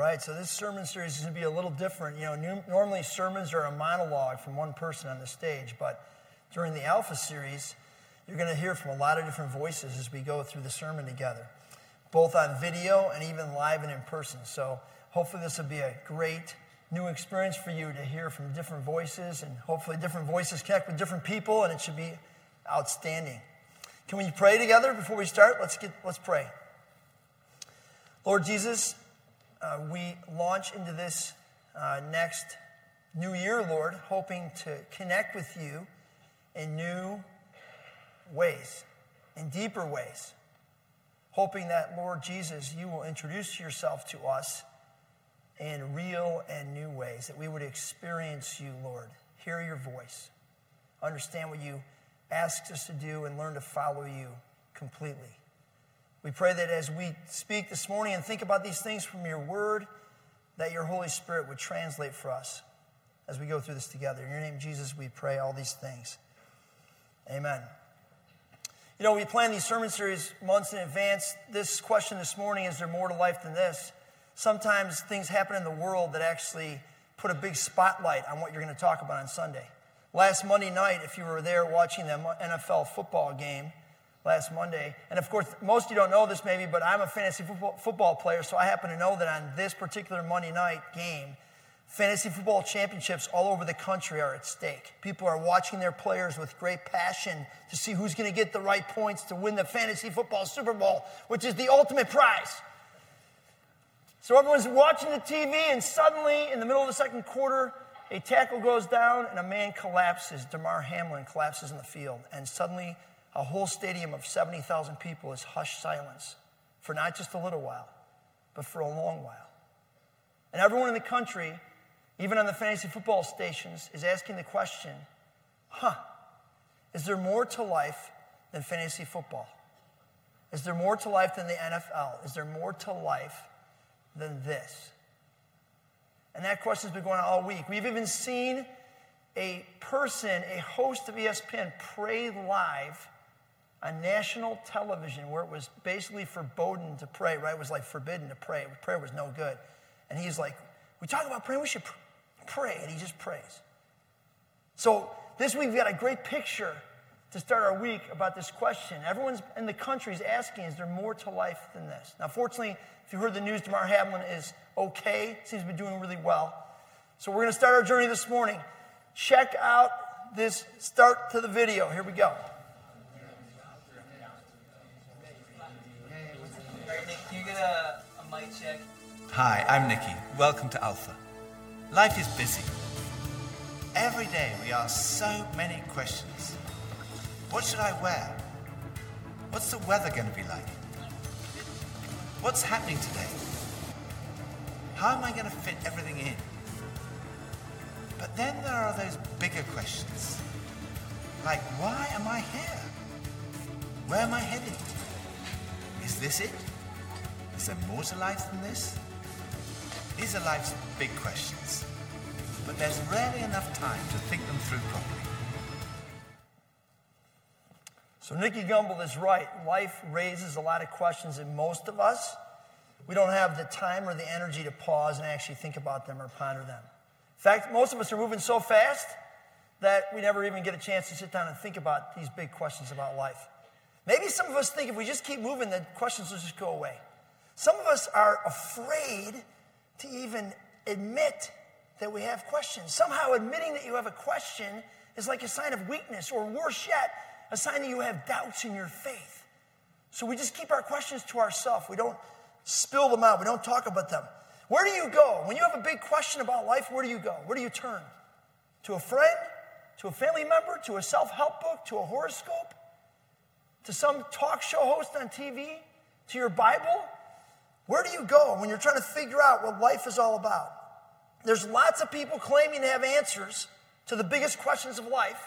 right, so this sermon series is going to be a little different. You know, normally sermons are a monologue from one person on the stage, but during the Alpha series, you're going to hear from a lot of different voices as we go through the sermon together, both on video and even live and in person. So hopefully, this will be a great new experience for you to hear from different voices, and hopefully, different voices connect with different people, and it should be outstanding. Can we pray together before we start? Let's get let's pray. Lord Jesus, uh, we launch into this uh, next new year, Lord, hoping to connect with you in new ways, in deeper ways. Hoping that, Lord Jesus, you will introduce yourself to us in real and new ways, that we would experience you, Lord, hear your voice, understand what you ask us to do, and learn to follow you completely. We pray that as we speak this morning and think about these things from your word, that your Holy Spirit would translate for us as we go through this together. In your name, Jesus, we pray all these things. Amen. You know, we plan these sermon series months in advance. This question this morning is there more to life than this? Sometimes things happen in the world that actually put a big spotlight on what you're going to talk about on Sunday. Last Monday night, if you were there watching the NFL football game, last Monday. And of course, most of you don't know this maybe, but I'm a fantasy football player, so I happen to know that on this particular Monday night game, fantasy football championships all over the country are at stake. People are watching their players with great passion to see who's going to get the right points to win the fantasy football Super Bowl, which is the ultimate prize. So everyone's watching the TV, and suddenly, in the middle of the second quarter, a tackle goes down and a man collapses. Damar Hamlin collapses in the field, and suddenly a whole stadium of 70,000 people is hushed silence for not just a little while, but for a long while. And everyone in the country, even on the fantasy football stations, is asking the question huh, is there more to life than fantasy football? Is there more to life than the NFL? Is there more to life than this? And that question's been going on all week. We've even seen a person, a host of ESPN, pray live on national television where it was basically forbidden to pray, right? It was like forbidden to pray. Prayer was no good. And he's like, We talk about praying, we should pray. And he just prays. So this week we've got a great picture to start our week about this question. Everyone's in the country is asking, Is there more to life than this? Now, fortunately, if you heard the news, Damar Hamlin is okay, seems to be doing really well. So we're going to start our journey this morning. Check out this start to the video. Here we go. A, mic check? Hi, I'm Nicky. Welcome to Alpha. Life is busy. Every day we ask so many questions. What should I wear? What's the weather going to be like? What's happening today? How am I going to fit everything in? But then there are those bigger questions. Like, why am I here? Where am I heading? Is this it? Is there more to life than this? These are life's big questions, but there's rarely enough time to think them through properly. So, Nicky Gumbel is right. Life raises a lot of questions in most of us. We don't have the time or the energy to pause and actually think about them or ponder them. In fact, most of us are moving so fast that we never even get a chance to sit down and think about these big questions about life. Maybe some of us think if we just keep moving, the questions will just go away. Some of us are afraid to even admit that we have questions. Somehow, admitting that you have a question is like a sign of weakness, or worse yet, a sign that you have doubts in your faith. So we just keep our questions to ourselves. We don't spill them out, we don't talk about them. Where do you go? When you have a big question about life, where do you go? Where do you turn? To a friend? To a family member? To a self help book? To a horoscope? To some talk show host on TV? To your Bible? Where do you go when you're trying to figure out what life is all about? There's lots of people claiming to have answers to the biggest questions of life,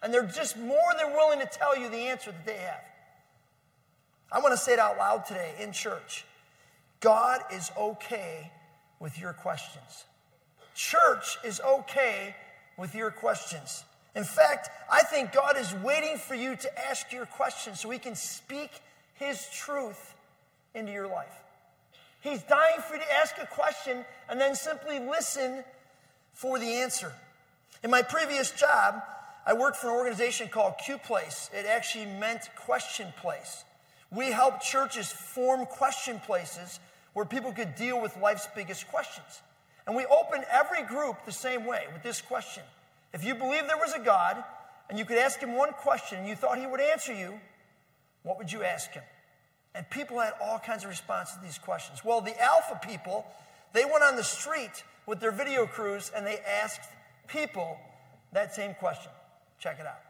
and they're just more than willing to tell you the answer that they have. I want to say it out loud today in church God is okay with your questions. Church is okay with your questions. In fact, I think God is waiting for you to ask your questions so He can speak His truth into your life. He's dying for you to ask a question and then simply listen for the answer. In my previous job, I worked for an organization called Q Place. It actually meant question place. We helped churches form question places where people could deal with life's biggest questions. And we opened every group the same way with this question. If you believe there was a God and you could ask him one question and you thought he would answer you, what would you ask him? And people had all kinds of responses to these questions. Well, the Alpha people, they went on the street with their video crews and they asked people that same question. Check it out.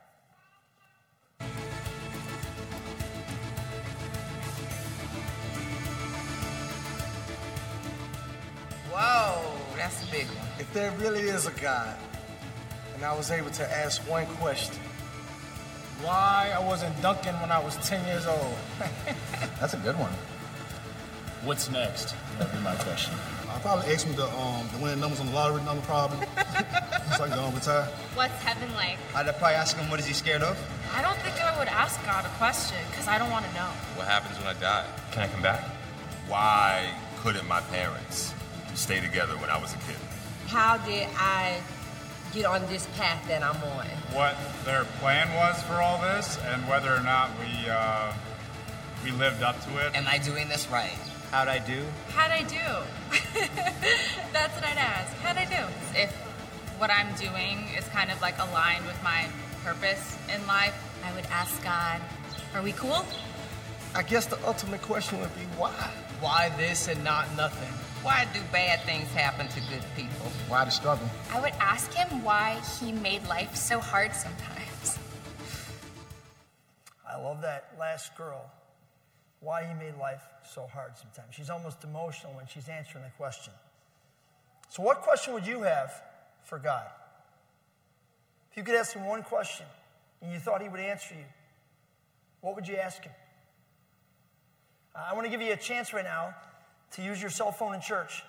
Whoa, that's a big one. If there really is a God, and I was able to ask one question, why I wasn't dunking when I was 10 years old? That's a good one. What's next? That'd be my question. I probably asked him the um the winning numbers on the lottery number probably. so I can go and retire. What's heaven like? I'd probably ask him what is he scared of. I don't think I would ask God a question because I don't want to know. What happens when I die? Can I come back? Why couldn't my parents stay together when I was a kid? How did I get on this path that I'm on? What their plan was for all this, and whether or not we uh, we lived up to it. Am I doing this right? How'd I do? How'd I do? That's what I'd ask. How'd I do? If what I'm doing is kind of like aligned with my purpose in life, I would ask God, are we cool? I guess the ultimate question would be why? Why this and not nothing? Why do bad things happen to good people? Why the struggle? I would ask him why he made life so hard sometimes. I love that last girl. Why he made life so hard sometimes. She's almost emotional when she's answering the question. So, what question would you have for God? If you could ask him one question and you thought he would answer you, what would you ask him? I want to give you a chance right now to use your cell phone in church.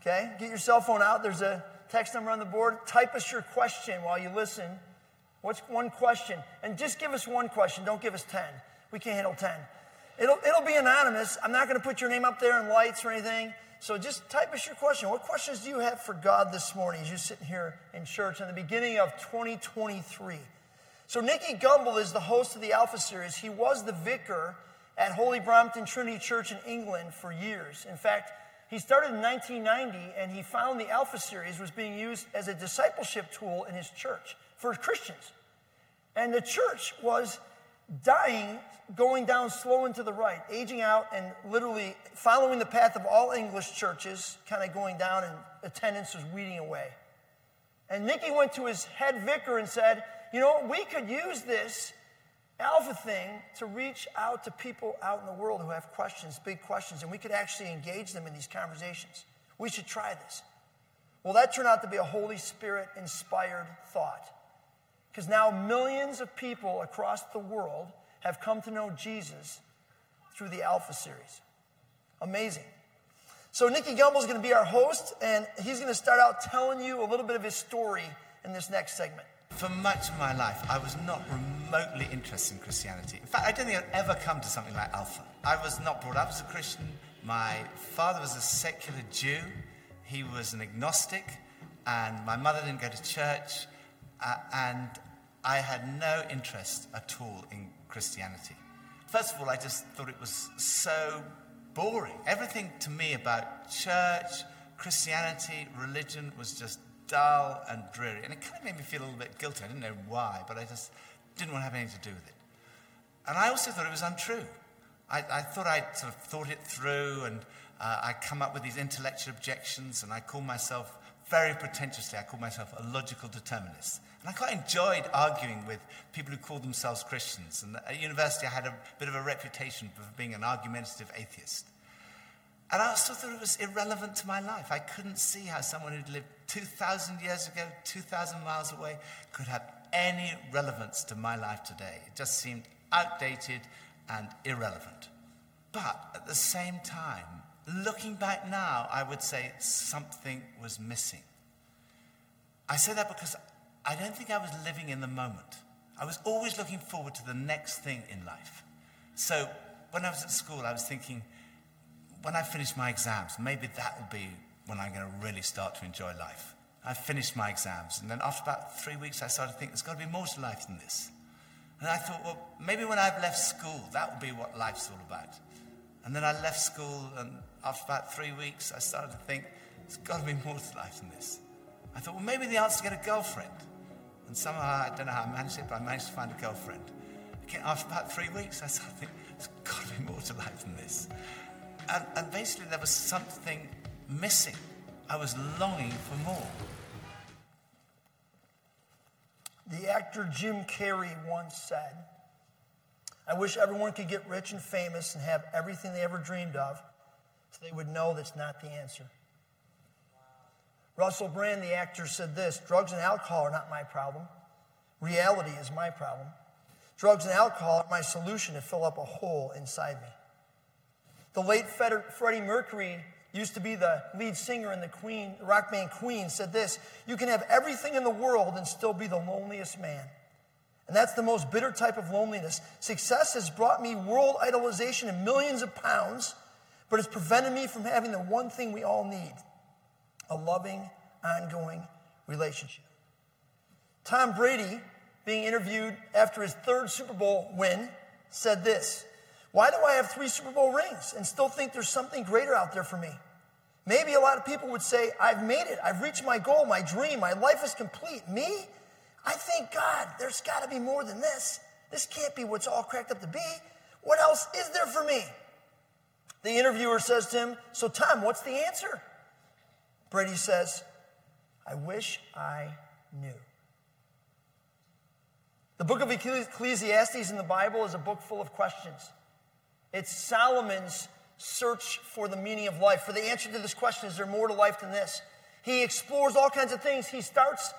Okay? Get your cell phone out. There's a text number on the board. Type us your question while you listen. What's one question? And just give us one question. Don't give us 10. We can't handle 10. It'll, it'll be anonymous. I'm not going to put your name up there in lights or anything. So just type us your question. What questions do you have for God this morning as you're sitting here in church in the beginning of 2023? So Nicky Gumbel is the host of the Alpha Series. He was the vicar at Holy Brompton Trinity Church in England for years. In fact, he started in 1990 and he found the Alpha Series was being used as a discipleship tool in his church for Christians. And the church was dying, going down slow and to the right, aging out and literally following the path of all English churches, kind of going down and attendance was weeding away. And Nicky went to his head vicar and said, You know, we could use this alpha thing to reach out to people out in the world who have questions, big questions, and we could actually engage them in these conversations. We should try this. Well, that turned out to be a Holy Spirit inspired thought. Because now millions of people across the world have come to know Jesus through the Alpha series. Amazing. So, Nicky Gumbel is going to be our host, and he's going to start out telling you a little bit of his story in this next segment. For much of my life, I was not remotely interested in Christianity. In fact, I don't think I'd ever come to something like Alpha. I was not brought up as a Christian. My father was a secular Jew, he was an agnostic, and my mother didn't go to church, uh, and I had no interest at all in Christianity. First of all, I just thought it was so boring. Everything to me about church, Christianity, religion was just dull and dreary. And it kind of made me feel a little bit guilty. I didn't know why, but I just didn't want to have anything to do with it. And I also thought it was untrue. I, I thought I'd sort of thought it through and uh, I'd come up with these intellectual objections and I called myself, very pretentiously, I called myself a logical determinist. And I quite enjoyed arguing with people who called themselves Christians. And at university, I had a bit of a reputation for being an argumentative atheist. And I also thought it was irrelevant to my life. I couldn't see how someone who'd lived 2,000 years ago, 2,000 miles away, could have any relevance to my life today. It just seemed outdated and irrelevant. But at the same time, looking back now, I would say something was missing. I say that because I don't think I was living in the moment. I was always looking forward to the next thing in life. So when I was at school, I was thinking, when I finish my exams, maybe that will be when I'm going to really start to enjoy life. I finished my exams, and then after about three weeks, I started to think there's got to be more to life than this. And I thought, well, maybe when I've left school, that will be what life's all about. And then I left school, and after about three weeks, I started to think, there's got to be more to life than this. I thought, well, maybe the answer is to get a girlfriend. And somehow, I don't know how I managed it, but I managed to find a girlfriend. After about three weeks, I started to think, there's got to be more to life than this. And, and basically, there was something missing. I was longing for more. The actor Jim Carrey once said, I wish everyone could get rich and famous and have everything they ever dreamed of so they would know that's not the answer. Russell Brand, the actor, said this Drugs and alcohol are not my problem. Reality is my problem. Drugs and alcohol are my solution to fill up a hole inside me. The late Freddie Mercury used to be the lead singer in the Queen, rock band Queen, said this You can have everything in the world and still be the loneliest man. And that's the most bitter type of loneliness. Success has brought me world idolization and millions of pounds, but it's prevented me from having the one thing we all need a loving, ongoing relationship. Tom Brady, being interviewed after his third Super Bowl win, said this Why do I have three Super Bowl rings and still think there's something greater out there for me? Maybe a lot of people would say, I've made it. I've reached my goal, my dream. My life is complete. Me? I think, God, there's got to be more than this. This can't be what's all cracked up to be. What else is there for me? The interviewer says to him, So, Tom, what's the answer? Brady says, I wish I knew. The book of Ecclesiastes in the Bible is a book full of questions. It's Solomon's search for the meaning of life. For the answer to this question, is there more to life than this? He explores all kinds of things. He starts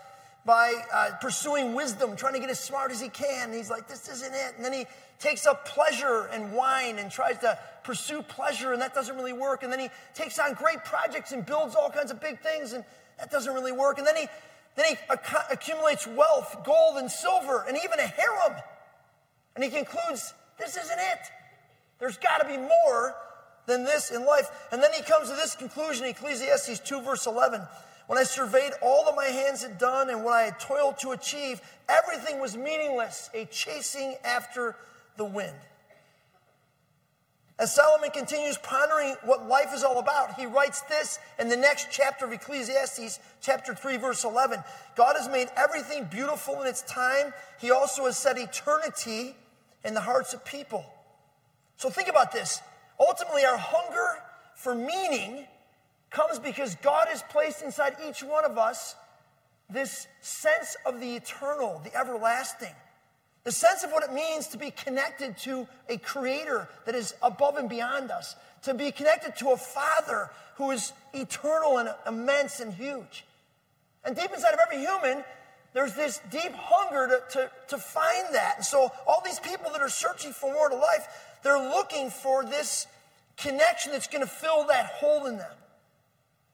by uh, pursuing wisdom, trying to get as smart as he can. he's like, this isn't it. And then he takes up pleasure and wine and tries to pursue pleasure, and that doesn't really work. And then he takes on great projects and builds all kinds of big things, and that doesn't really work. And then he then he ac- accumulates wealth, gold and silver, and even a harem. And he concludes, this isn't it. There's got to be more than this in life. And then he comes to this conclusion, Ecclesiastes 2, verse 11. When I surveyed all that my hands had done and what I had toiled to achieve, everything was meaningless, a chasing after the wind. As Solomon continues pondering what life is all about, he writes this in the next chapter of Ecclesiastes, chapter 3, verse 11. God has made everything beautiful in its time. He also has set eternity in the hearts of people. So think about this. Ultimately, our hunger for meaning comes because God has placed inside each one of us this sense of the eternal, the everlasting, the sense of what it means to be connected to a creator that is above and beyond us, to be connected to a father who is eternal and immense and huge. And deep inside of every human, there's this deep hunger to, to, to find that. And so, all these people that are searching for more to life, they're looking for this connection that's going to fill that hole in them.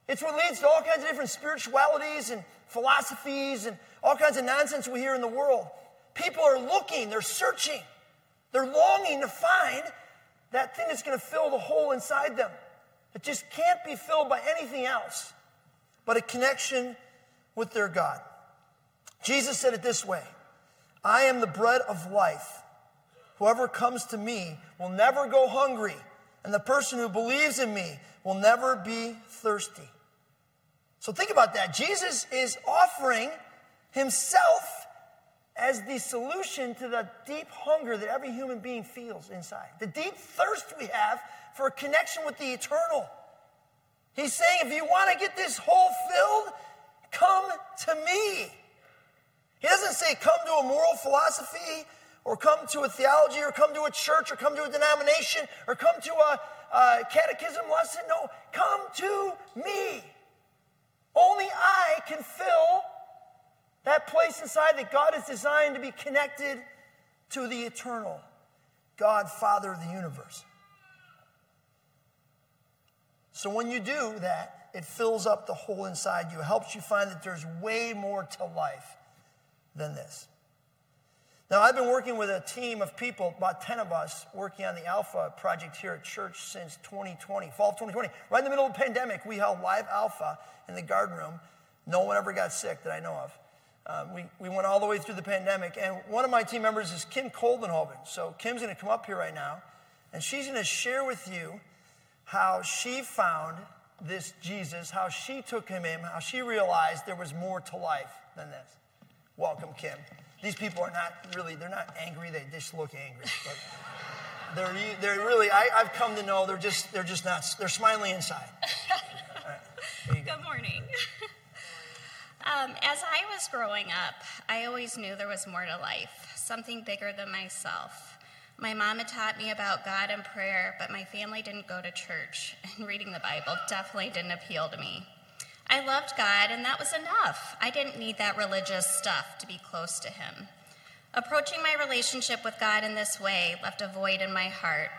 It's what leads to all kinds of different spiritualities and philosophies and all kinds of nonsense we hear in the world. People are looking, they're searching, they're longing to find that thing that's going to fill the hole inside them. It just can't be filled by anything else but a connection with their God. Jesus said it this way I am the bread of life. Whoever comes to me will never go hungry, and the person who believes in me will never be thirsty. So think about that. Jesus is offering himself as the solution to the deep hunger that every human being feels inside, the deep thirst we have for a connection with the eternal. He's saying, if you want to get this hole filled, come to me. He doesn't say, come to a moral philosophy or come to a theology or come to a church or come to a denomination or come to a, a catechism lesson. No, come to me. Only I can fill that place inside that God has designed to be connected to the eternal God, Father of the universe. So when you do that, it fills up the hole inside you, it helps you find that there's way more to life than this. Now, I've been working with a team of people, about 10 of us, working on the Alpha project here at church since 2020, fall of 2020. Right in the middle of the pandemic, we held live Alpha in the garden room. No one ever got sick that I know of. Um, we, we went all the way through the pandemic. And one of my team members is Kim Koldenhoven. So Kim's going to come up here right now, and she's going to share with you how she found this Jesus, how she took him in, how she realized there was more to life than this. Welcome, Kim. These people are not really, they're not angry, they just look angry. But they're, they're really, I, have come to know they're just, they're just not, they're smiling inside. Right, Good morning. Um, as I was growing up, I always knew there was more to life, something bigger than myself. My mom had taught me about God and prayer, but my family didn't go to church, and reading the Bible definitely didn't appeal to me. I loved God, and that was enough. I didn't need that religious stuff to be close to Him. Approaching my relationship with God in this way left a void in my heart.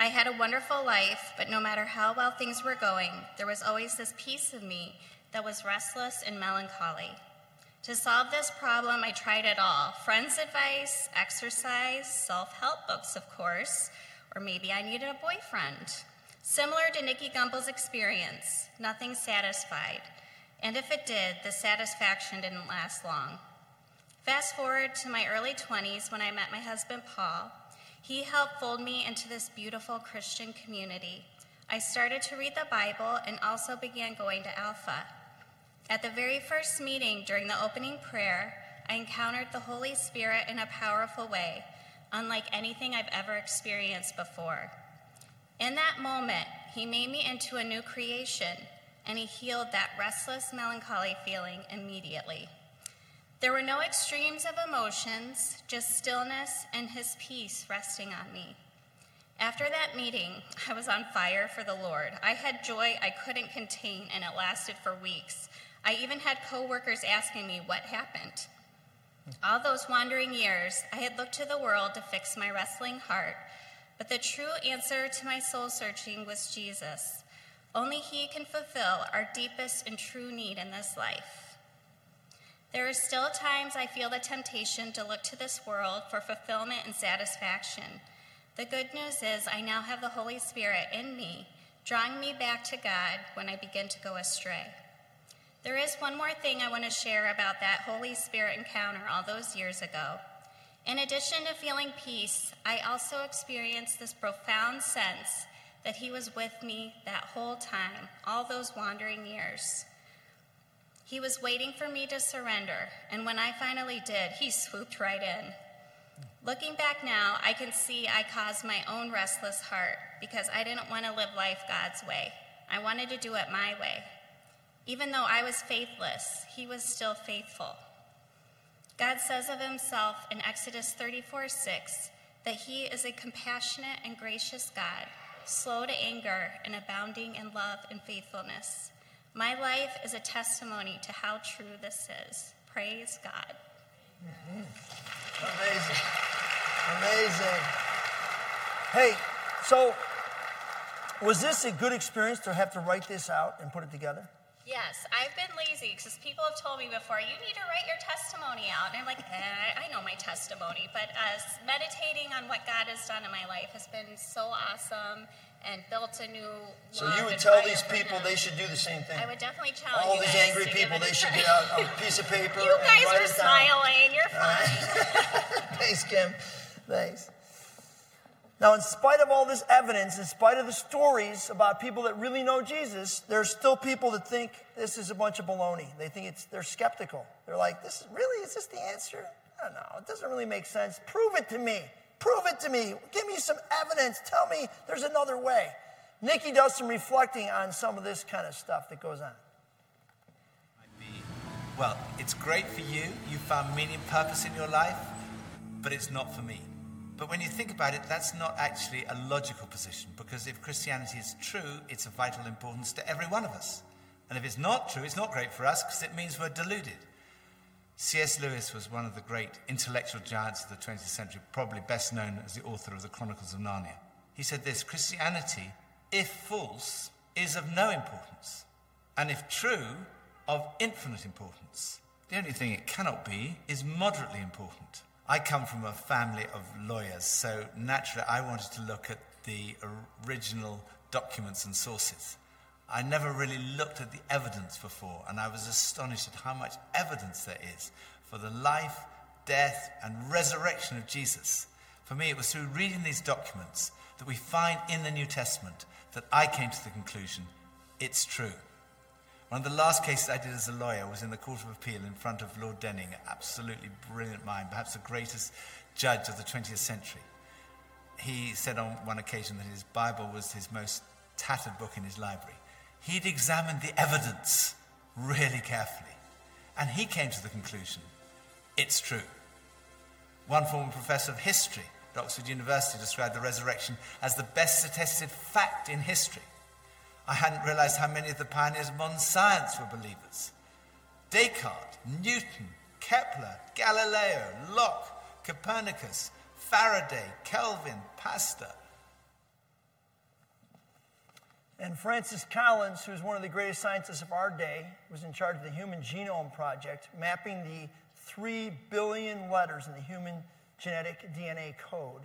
I had a wonderful life, but no matter how well things were going, there was always this piece of me that was restless and melancholy. To solve this problem, I tried it all friends' advice, exercise, self help books, of course, or maybe I needed a boyfriend. Similar to Nicky Gumbel's experience, nothing satisfied. And if it did, the satisfaction didn't last long. Fast forward to my early 20s when I met my husband, Paul. He helped fold me into this beautiful Christian community. I started to read the Bible and also began going to Alpha. At the very first meeting during the opening prayer, I encountered the Holy Spirit in a powerful way, unlike anything I've ever experienced before. In that moment, He made me into a new creation, and He healed that restless, melancholy feeling immediately. There were no extremes of emotions, just stillness and His peace resting on me. After that meeting, I was on fire for the Lord. I had joy I couldn't contain, and it lasted for weeks. I even had coworkers asking me what happened. All those wandering years, I had looked to the world to fix my wrestling heart, but the true answer to my soul searching was Jesus. Only He can fulfill our deepest and true need in this life. There are still times I feel the temptation to look to this world for fulfillment and satisfaction. The good news is I now have the Holy Spirit in me, drawing me back to God when I begin to go astray. There is one more thing I want to share about that Holy Spirit encounter all those years ago. In addition to feeling peace, I also experienced this profound sense that He was with me that whole time, all those wandering years. He was waiting for me to surrender, and when I finally did, He swooped right in. Looking back now, I can see I caused my own restless heart because I didn't want to live life God's way. I wanted to do it my way. Even though I was faithless, he was still faithful. God says of himself in Exodus 34 6 that he is a compassionate and gracious God, slow to anger and abounding in love and faithfulness. My life is a testimony to how true this is. Praise God. Mm-hmm. Amazing. Amazing. Hey, so was this a good experience to have to write this out and put it together? Yes, I've been lazy because people have told me before, you need to write your testimony out. And I'm like, eh, I know my testimony. But uh, meditating on what God has done in my life has been so awesome and built a new. So you would tell these people they should do the same thing. I would definitely challenge all these angry people. They should get out a piece of paper. you guys are smiling. You're fine. Thanks, Kim. Thanks. Now, in spite of all this evidence, in spite of the stories about people that really know Jesus, there's still people that think this is a bunch of baloney. They think it's, they're skeptical. They're like, this is really, is this the answer? I don't know. It doesn't really make sense. Prove it to me. Prove it to me. Give me some evidence. Tell me there's another way. Nicky does some reflecting on some of this kind of stuff that goes on. Well, it's great for you. You found meaning and purpose in your life, but it's not for me. But when you think about it, that's not actually a logical position because if Christianity is true, it's of vital importance to every one of us. And if it's not true, it's not great for us because it means we're deluded. C.S. Lewis was one of the great intellectual giants of the 20th century, probably best known as the author of the Chronicles of Narnia. He said this Christianity, if false, is of no importance, and if true, of infinite importance. The only thing it cannot be is moderately important. I come from a family of lawyers, so naturally I wanted to look at the original documents and sources. I never really looked at the evidence before, and I was astonished at how much evidence there is for the life, death, and resurrection of Jesus. For me, it was through reading these documents that we find in the New Testament that I came to the conclusion it's true. One of the last cases I did as a lawyer was in the Court of Appeal in front of Lord Denning, absolutely brilliant mind, perhaps the greatest judge of the 20th century. He said on one occasion that his Bible was his most tattered book in his library. He'd examined the evidence really carefully, and he came to the conclusion it's true. One former professor of history at Oxford University described the resurrection as the best attested fact in history. I hadn't realized how many of the pioneers of modern science were believers. Descartes, Newton, Kepler, Galileo, Locke, Copernicus, Faraday, Kelvin, Pasteur. And Francis Collins, who is one of the greatest scientists of our day, was in charge of the Human Genome Project, mapping the 3 billion letters in the human genetic DNA code.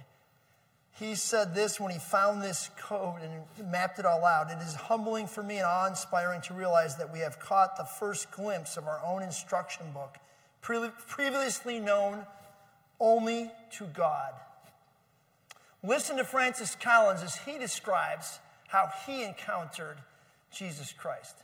He said this when he found this code and mapped it all out. It is humbling for me and awe inspiring to realize that we have caught the first glimpse of our own instruction book, pre- previously known only to God. Listen to Francis Collins as he describes how he encountered Jesus Christ.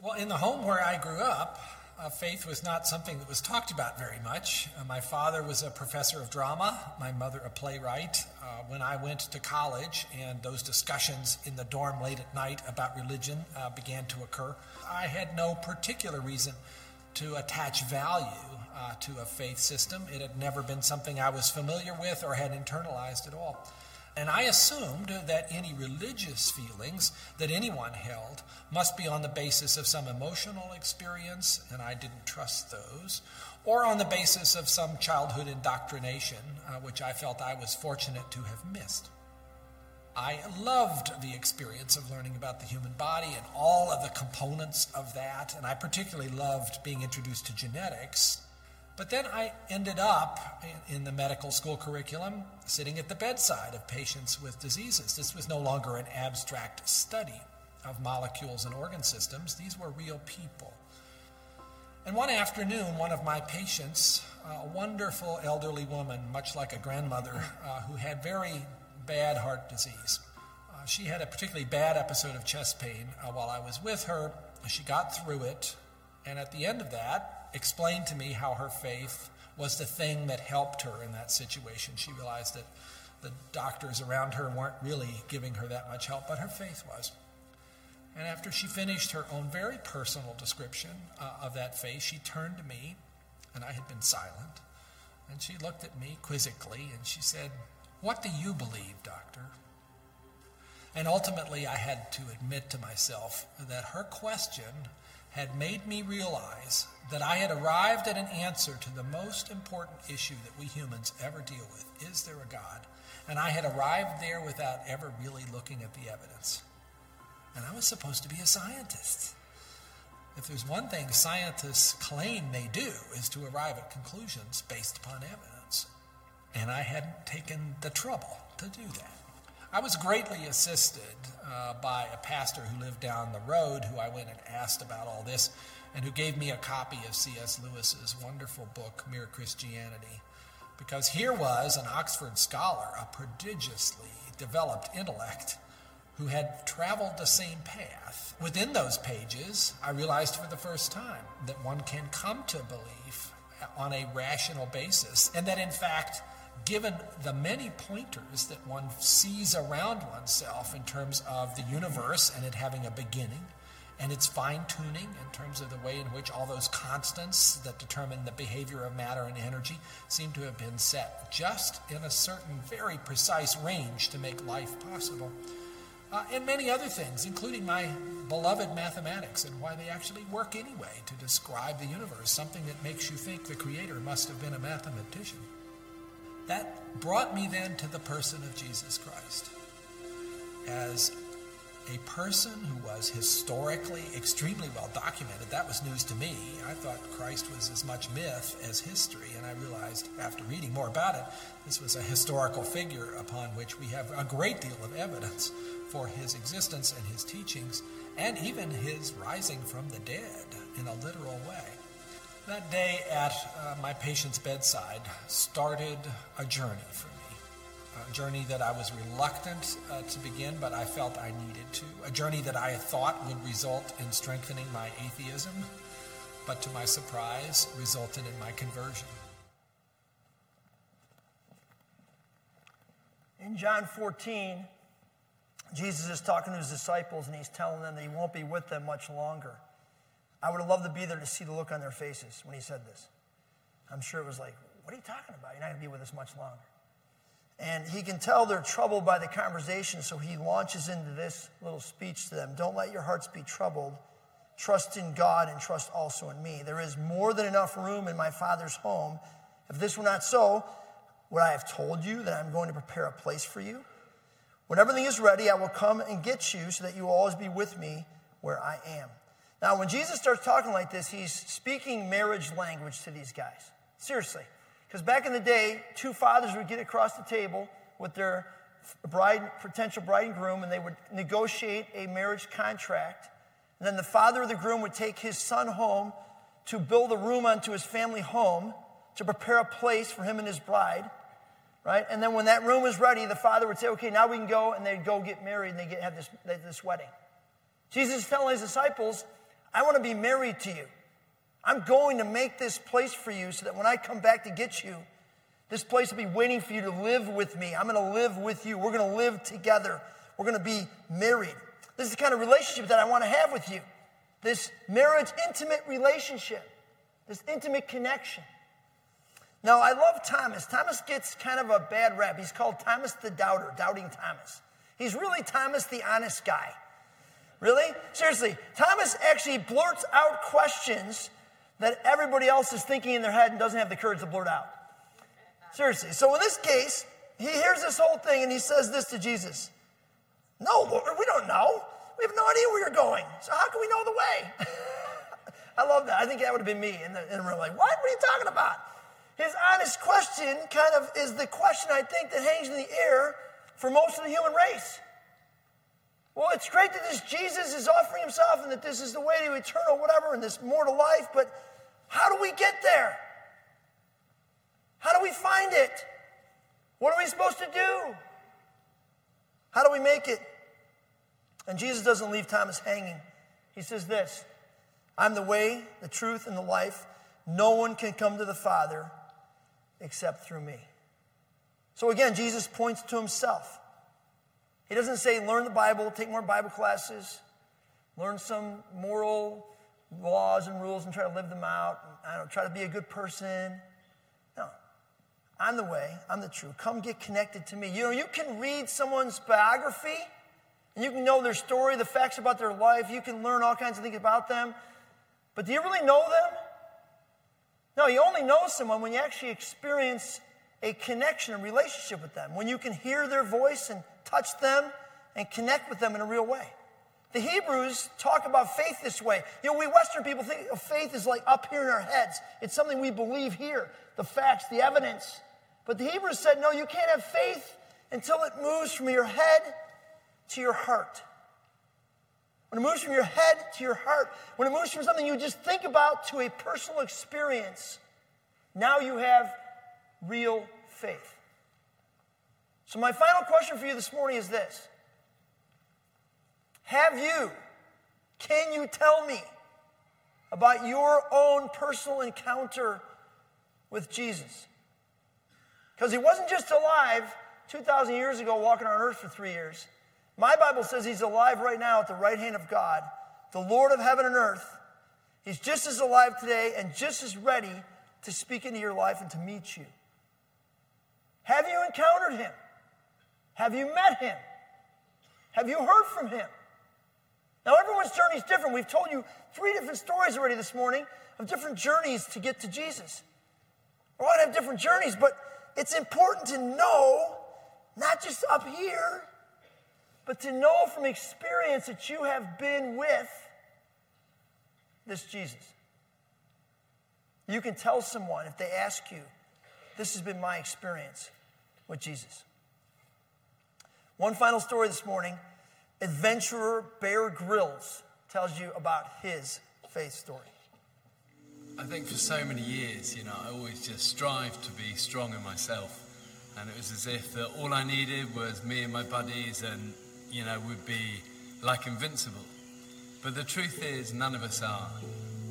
Well, in the home where I grew up, uh, faith was not something that was talked about very much. Uh, my father was a professor of drama, my mother a playwright. Uh, when I went to college and those discussions in the dorm late at night about religion uh, began to occur, I had no particular reason to attach value uh, to a faith system. It had never been something I was familiar with or had internalized at all. And I assumed that any religious feelings that anyone held must be on the basis of some emotional experience, and I didn't trust those, or on the basis of some childhood indoctrination, uh, which I felt I was fortunate to have missed. I loved the experience of learning about the human body and all of the components of that, and I particularly loved being introduced to genetics but then I ended up in the medical school curriculum sitting at the bedside of patients with diseases. This was no longer an abstract study of molecules and organ systems, these were real people. And one afternoon, one of my patients, a wonderful elderly woman, much like a grandmother, uh, who had very bad heart disease, uh, she had a particularly bad episode of chest pain uh, while I was with her. She got through it, and at the end of that, explained to me how her faith was the thing that helped her in that situation. She realized that the doctors around her weren't really giving her that much help, but her faith was. And after she finished her own very personal description uh, of that faith, she turned to me, and I had been silent, and she looked at me quizzically, and she said, What do you believe, doctor? And ultimately, I had to admit to myself that her question had made me realize that I had arrived at an answer to the most important issue that we humans ever deal with is there a God? And I had arrived there without ever really looking at the evidence. And I was supposed to be a scientist. If there's one thing scientists claim they do is to arrive at conclusions based upon evidence. And I hadn't taken the trouble to do that. I was greatly assisted uh, by a pastor who lived down the road who I went and asked about all this and who gave me a copy of C.S. Lewis's wonderful book, Mere Christianity. Because here was an Oxford scholar, a prodigiously developed intellect, who had traveled the same path. Within those pages, I realized for the first time that one can come to belief on a rational basis, and that in fact, given the many pointers that one sees around oneself in terms of the universe and it having a beginning, and its fine tuning in terms of the way in which all those constants that determine the behavior of matter and energy seem to have been set just in a certain very precise range to make life possible. Uh, and many other things, including my beloved mathematics and why they actually work anyway to describe the universe, something that makes you think the Creator must have been a mathematician. That brought me then to the person of Jesus Christ as a person who was historically extremely well documented. That was news to me. I thought Christ was as much myth as history, and I realized after reading more about it, this was a historical figure upon which we have a great deal of evidence for his existence and his teachings, and even his rising from the dead in a literal way. That day at uh, my patient's bedside started a journey for me a journey that I was reluctant uh, to begin, but I felt I needed to. A journey that I thought would result in strengthening my atheism, but to my surprise, resulted in my conversion. In John 14, Jesus is talking to his disciples and he's telling them that he won't be with them much longer. I would have loved to be there to see the look on their faces when he said this. I'm sure it was like, What are you talking about? You're not going to be with us much longer. And he can tell they're troubled by the conversation, so he launches into this little speech to them Don't let your hearts be troubled. Trust in God and trust also in me. There is more than enough room in my Father's home. If this were not so, would I have told you that I'm going to prepare a place for you? When everything is ready, I will come and get you so that you will always be with me where I am. Now, when Jesus starts talking like this, he's speaking marriage language to these guys. Seriously. Because back in the day, two fathers would get across the table with their bride, potential bride and groom, and they would negotiate a marriage contract. And then the father of the groom would take his son home to build a room onto his family home to prepare a place for him and his bride, right? And then when that room was ready, the father would say, "Okay, now we can go," and they'd go get married, and they get have this this wedding. Jesus is telling his disciples, "I want to be married to you." I'm going to make this place for you so that when I come back to get you, this place will be waiting for you to live with me. I'm going to live with you. We're going to live together. We're going to be married. This is the kind of relationship that I want to have with you. This marriage, intimate relationship, this intimate connection. Now, I love Thomas. Thomas gets kind of a bad rap. He's called Thomas the Doubter, Doubting Thomas. He's really Thomas the honest guy. Really? Seriously, Thomas actually blurts out questions that everybody else is thinking in their head and doesn't have the courage to blurt out. Seriously. So in this case, he hears this whole thing and he says this to Jesus No, Lord, we don't know. We have no idea where you're going. So how can we know the way? I love that. I think that would have been me in the, in the room, like, what? What are you talking about? His honest question kind of is the question I think that hangs in the air for most of the human race. Well, it's great that this Jesus is offering himself and that this is the way to eternal whatever and this mortal life, but how do we get there? How do we find it? What are we supposed to do? How do we make it? And Jesus doesn't leave Thomas hanging. He says this I'm the way, the truth, and the life. No one can come to the Father except through me. So again, Jesus points to himself. He doesn't say learn the Bible, take more Bible classes, learn some moral laws and rules and try to live them out. I don't try to be a good person. No. I'm the way, I'm the truth. Come get connected to me. You know, you can read someone's biography and you can know their story, the facts about their life. You can learn all kinds of things about them. But do you really know them? No, you only know someone when you actually experience a connection, a relationship with them, when you can hear their voice and touch them and connect with them in a real way. The Hebrews talk about faith this way. You know, we Western people think of faith is like up here in our heads. It's something we believe here, the facts, the evidence. But the Hebrews said, no, you can't have faith until it moves from your head to your heart. When it moves from your head to your heart, when it moves from something you just think about to a personal experience, now you have real faith. So, my final question for you this morning is this Have you, can you tell me about your own personal encounter with Jesus? Because he wasn't just alive 2,000 years ago, walking on earth for three years. My Bible says he's alive right now at the right hand of God, the Lord of heaven and earth. He's just as alive today and just as ready to speak into your life and to meet you. Have you encountered him? Have you met him? Have you heard from him? Now, everyone's journey is different. We've told you three different stories already this morning of different journeys to get to Jesus. We're all have different journeys, but it's important to know, not just up here, but to know from experience that you have been with this Jesus. You can tell someone if they ask you, This has been my experience with Jesus. One final story this morning adventurer Bear Grylls tells you about his faith story. I think for so many years, you know, I always just strive to be strong in myself. And it was as if that all I needed was me and my buddies and, you know, would be like invincible. But the truth is, none of us are.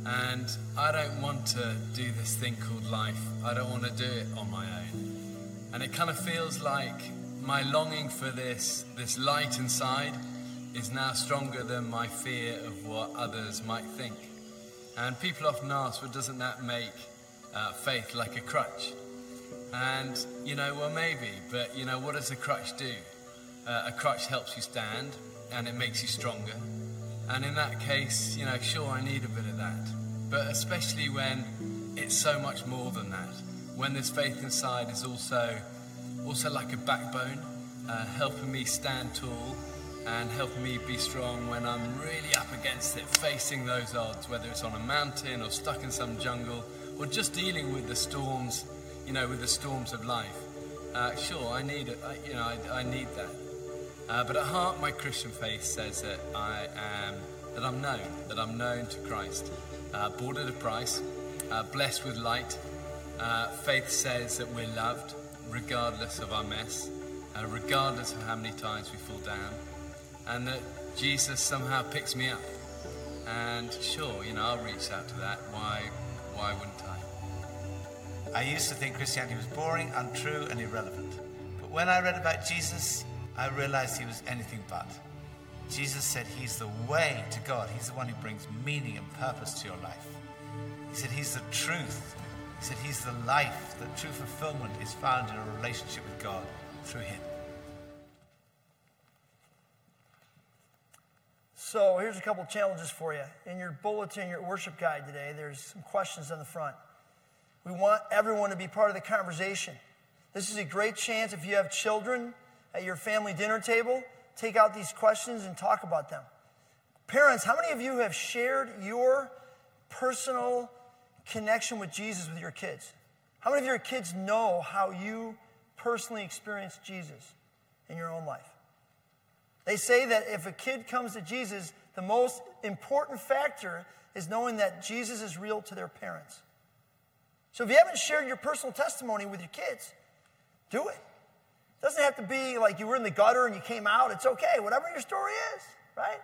And I don't want to do this thing called life. I don't want to do it on my own. And it kind of feels like my longing for this, this light inside is now stronger than my fear of what others might think. And people often ask, well, doesn't that make uh, faith like a crutch? And, you know, well, maybe, but, you know, what does a crutch do? Uh, a crutch helps you stand and it makes you stronger. And in that case, you know, sure, I need a bit of that. But especially when it's so much more than that. When this faith inside is also, also like a backbone, uh, helping me stand tall and helping me be strong when I'm really up against it, facing those odds, whether it's on a mountain or stuck in some jungle or just dealing with the storms, you know, with the storms of life. Uh, sure, I need it. I, you know, I, I need that. Uh, but at heart, my Christian faith says that I am, that I'm known, that I'm known to Christ, uh, bought at a price, uh, blessed with light. Uh, faith says that we're loved, regardless of our mess, uh, regardless of how many times we fall down and that Jesus somehow picks me up. And sure, you know, I'll reach out to that. Why, why wouldn't I? I used to think Christianity was boring, untrue, and irrelevant. But when I read about Jesus, I realized he was anything but. Jesus said he's the way to God. He's the one who brings meaning and purpose to your life. He said he's the truth. Said he's the life. That true fulfillment is found in a relationship with God through him. So here's a couple challenges for you. In your bulletin, your worship guide today, there's some questions on the front. We want everyone to be part of the conversation. This is a great chance if you have children at your family dinner table, take out these questions and talk about them. Parents, how many of you have shared your personal connection with Jesus with your kids? How many of your kids know how you personally experienced Jesus in your own life? They say that if a kid comes to Jesus, the most important factor is knowing that Jesus is real to their parents. So if you haven't shared your personal testimony with your kids, do it. It doesn't have to be like you were in the gutter and you came out. It's okay, whatever your story is, right?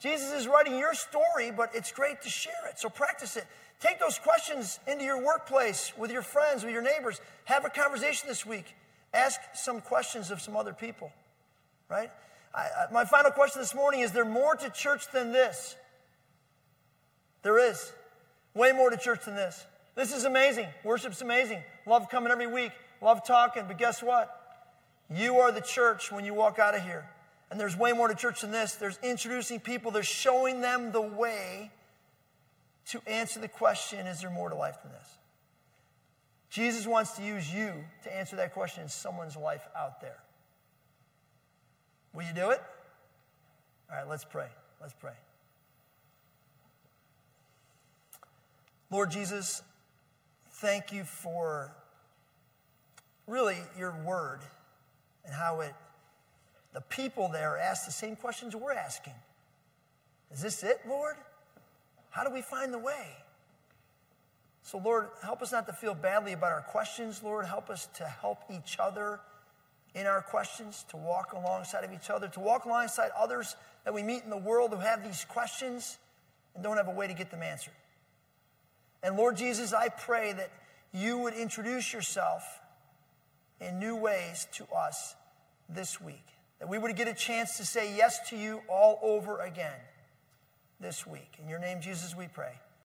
Jesus is writing your story, but it's great to share it. So practice it. Take those questions into your workplace with your friends, with your neighbors. Have a conversation this week. Ask some questions of some other people, right? I, I, my final question this morning is there more to church than this? There is. Way more to church than this. This is amazing. Worship's amazing. Love coming every week. Love talking. But guess what? You are the church when you walk out of here. And there's way more to church than this. There's introducing people, there's showing them the way to answer the question is there more to life than this? Jesus wants to use you to answer that question in someone's life out there. Will you do it? All right, let's pray. Let's pray. Lord Jesus, thank you for really your word and how it, the people there ask the same questions we're asking. Is this it, Lord? How do we find the way? So, Lord, help us not to feel badly about our questions. Lord, help us to help each other in our questions, to walk alongside of each other, to walk alongside others that we meet in the world who have these questions and don't have a way to get them answered. And Lord Jesus, I pray that you would introduce yourself in new ways to us this week. That we would get a chance to say yes to you all over again this week. In your name, Jesus, we pray.